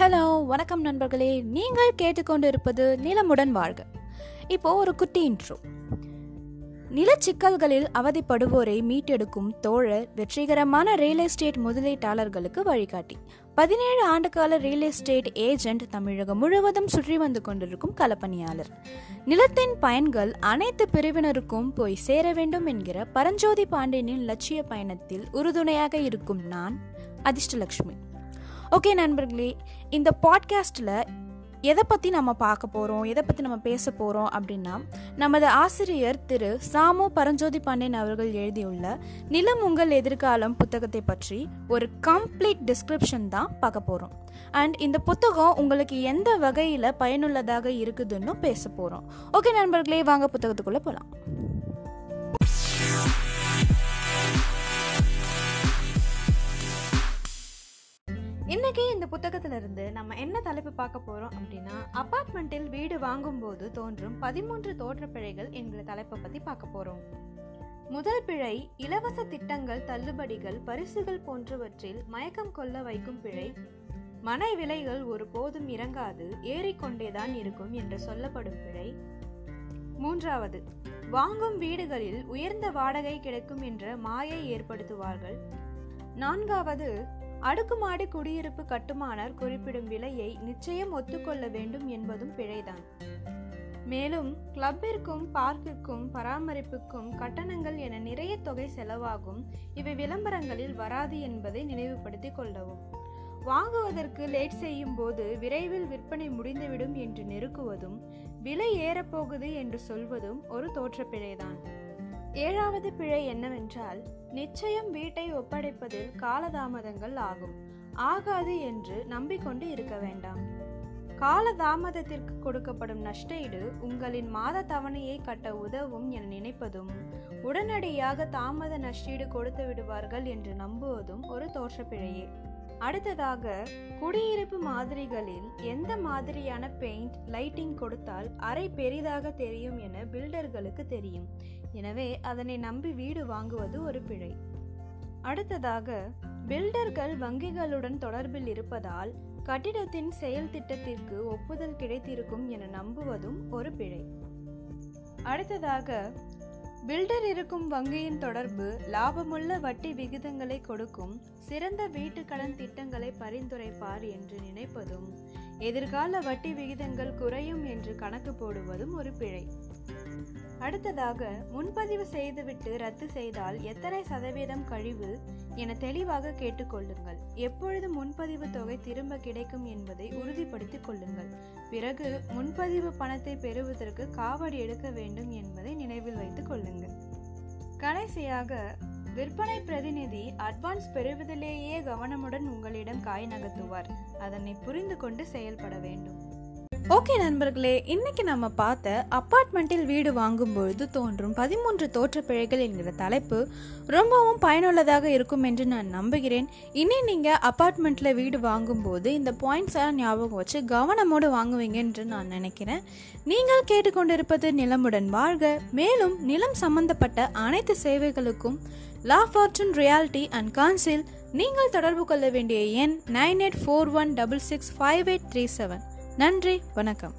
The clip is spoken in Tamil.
ஹலோ வணக்கம் நண்பர்களே. நீங்கள் கேட்டுக்கொண்டிருப்பது நிலமுடன் வாழ்க. இப்போ ஒரு குட்டி இன்ட்ரோ நிலச்சிக்கல்களில் அவதிப்படுவோரை மீட்டெடுக்கும் தோழர் வெற்றிகரமான ரியல் எஸ்டேட் முதலீட்டாளர்களுக்கு வழிகாட்டி. பதினேழு ஆண்டுகால ரியல் எஸ்டேட் ஏஜென்ட் தமிழகம் முழுவதும் சுற்றி வந்து கொண்டிருக்கும் களப்பணியாளர். நிலத்தின் பயன்கள் அனைத்து பிரிவினருக்கும் போய் சேர வேண்டும் என்கிற பரஞ்சோதி பாண்டியனின் லட்சிய பயணத்தில் உறுதுணையாக இருக்கும் நான் அதிர்ஷ்டலக்ஷ்மி. ஓகே நண்பர்களே இந்த பாட்காஸ்ட்டில் எதை பற்றி நம்ம பார்க்க போகிறோம் எதை பற்றி நம்ம பேச போகிறோம் அப்படின்னா நமது ஆசிரியர் திரு சாமு பரஞ்சோதி பாண்டியன் அவர்கள் எழுதியுள்ள நிலம் உங்கள் எதிர்காலம் புத்தகத்தை பற்றி ஒரு கம்ப்ளீட் டிஸ்கிரிப்ஷன் தான் பார்க்க போகிறோம் அண்ட் இந்த புத்தகம் உங்களுக்கு எந்த வகையில் பயனுள்ளதாக இருக்குதுன்னு பேச போகிறோம் ஓகே நண்பர்களே வாங்க புத்தகத்துக்குள்ளே போகலாம் இந்த நம்ம என்ன தலைப்பு பார்க்க போகிறோம் அப்படின்னா அப்பார்ட்மெண்ட்டில் வீடு வாங்கும்போது தோன்றும் பதிமூன்று தோற்ற பிழைகள் என்கிற தலைப்பை பற்றி பார்க்க போகிறோம் முதல் பிழை இலவச திட்டங்கள் தள்ளுபடிகள் பரிசுகள் போன்றவற்றில் மயக்கம் கொள்ள வைக்கும் பிழை. மனை விலைகள் ஒரு போதும் இறங்காது ஏறிக்கொண்டேதான் இருக்கும் என்று சொல்லப்படும் பிழை. மூன்றாவது வாங்கும் வீடுகளில் உயர்ந்த வாடகை கிடைக்கும் என்ற மாயை ஏற்படுத்துவார்கள். நான்காவது அடுக்குமாடி குடியிருப்பு கட்டுமானர் குறிப்பிடும் விலையை நிச்சயம் ஒத்துக்கொள்ள வேண்டும் என்பதும் பிழைதான். மேலும் கிளப்பிற்கும் பார்க்கிற்கும் பராமரிப்புக்கும் கட்டணங்கள் என நிறைய தொகை செலவாகும். இவை விளம்பரங்களில் வராது என்பதை நினைவுபடுத்திக் கொள்ளவும். வாங்குவதற்கு லேட் செய்யும் போது விரைவில் விற்பனை முடிந்துவிடும் என்று நெருக்குவதும் விலை ஏறப்போகுது என்று சொல்வதும் ஒரு தோற்றப்பிழைதான். ஏழாவது பிழை என்னவென்றால் நிச்சயம் வீட்டை ஒப்படைப்பதில் காலதாமதங்கள் ஆகும். ஆகாது என்று நம்பிக்கொண்டு இருக்க வேண்டாம். காலதாமதத்திற்கு கொடுக்கப்படும் நஷ்டஈடு உங்களின் மாத தவணையை கட்ட உதவும் என நினைப்பதும் உடனடியாக தாமத நஷ்டீடு கொடுத்து விடுவார்கள் என்று நம்புவதும் ஒரு தோற்றப்பிழையே. அடுத்ததாக குடியிருப்பு மாதிரிகளில் எந்த மாதிரியான பெயிண்ட் லைட்டிங் கொடுத்தால் அறை பெரிதாக தெரியும் என பில்டர்களுக்கு தெரியும். எனவே அதனை நம்பி வீடு வாங்குவது ஒரு பிழை. அடுத்ததாக பில்டர்கள் வங்கிகளுடன் தொடர்பில் இருப்பதால் கட்டிடத்தின் செயல் திட்டத்திற்கு ஒப்புதல் கிடைத்திருக்கும் என நம்புவதும் ஒரு பிழை. அடுத்ததாக பில்டர் இருக்கும் வங்கியின் தொடர்பு லாபமுள்ள வட்டி விகிதங்களை கொடுக்கும் சிறந்த வீட்டுக்கடன் திட்டங்களை பரிந்துரைப்பார் என்று நினைப்பதும் எதிர்கால வட்டி விகிதங்கள் குறையும் என்று கணக்கு போடுவதும் ஒரு பிழை. அடுத்ததாக முன்பதிவு செய்துவிட்டு ரத்து செய்தால் எத்தனை சதவீதம் கழிவு என தெளிவாக கேட்டுக்கொள்ளுங்கள். எப்பொழுது முன்பதிவு தொகை திரும்ப கிடைக்கும் என்பதை உறுதிப்படுத்திக் கொள்ளுங்கள். பிறகு முன்பதிவு பணத்தை பெறுவதற்கு காவடி எடுக்க வேண்டும் என்பதை நினைவில் வைத்துக் கொள்ளுங்கள். கடைசியாக விற்பனை பிரதிநிதி அட்வான்ஸ் பெறுவதிலேயே கவனமுடன் உங்களிடம் காய் நகர்த்துவார். அதனை புரிந்து கொண்டு செயல்பட வேண்டும். ஓகே நண்பர்களே இன்னைக்கு நம்ம பார்த்த அப்பார்ட்மெண்ட்டில் வீடு வாங்கும்பொழுது தோன்றும் பதிமூன்று தோற்ற பிழைகள் என்கிற தலைப்பு ரொம்பவும் பயனுள்ளதாக இருக்கும் என்று நான் நம்புகிறேன். இனி நீங்கள் அப்பார்ட்மெண்ட்டில் வீடு வாங்கும்போது இந்த பாயிண்ட்ஸெல்லாம் ஞாபகம் வச்சு கவனமோடு வாங்குவீங்க என்று நான் நினைக்கிறேன். நீங்கள் கேட்டுக்கொண்டிருப்பது நிலமுடன் வாழ்க. மேலும் நிலம் சம்பந்தப்பட்ட அனைத்து சேவைகளுக்கும் La Fortune Reality and Council நீங்கள் தொடர்பு கொள்ள வேண்டிய எண் nine eight four one double six five eight three seven. நன்றி வணக்கம்.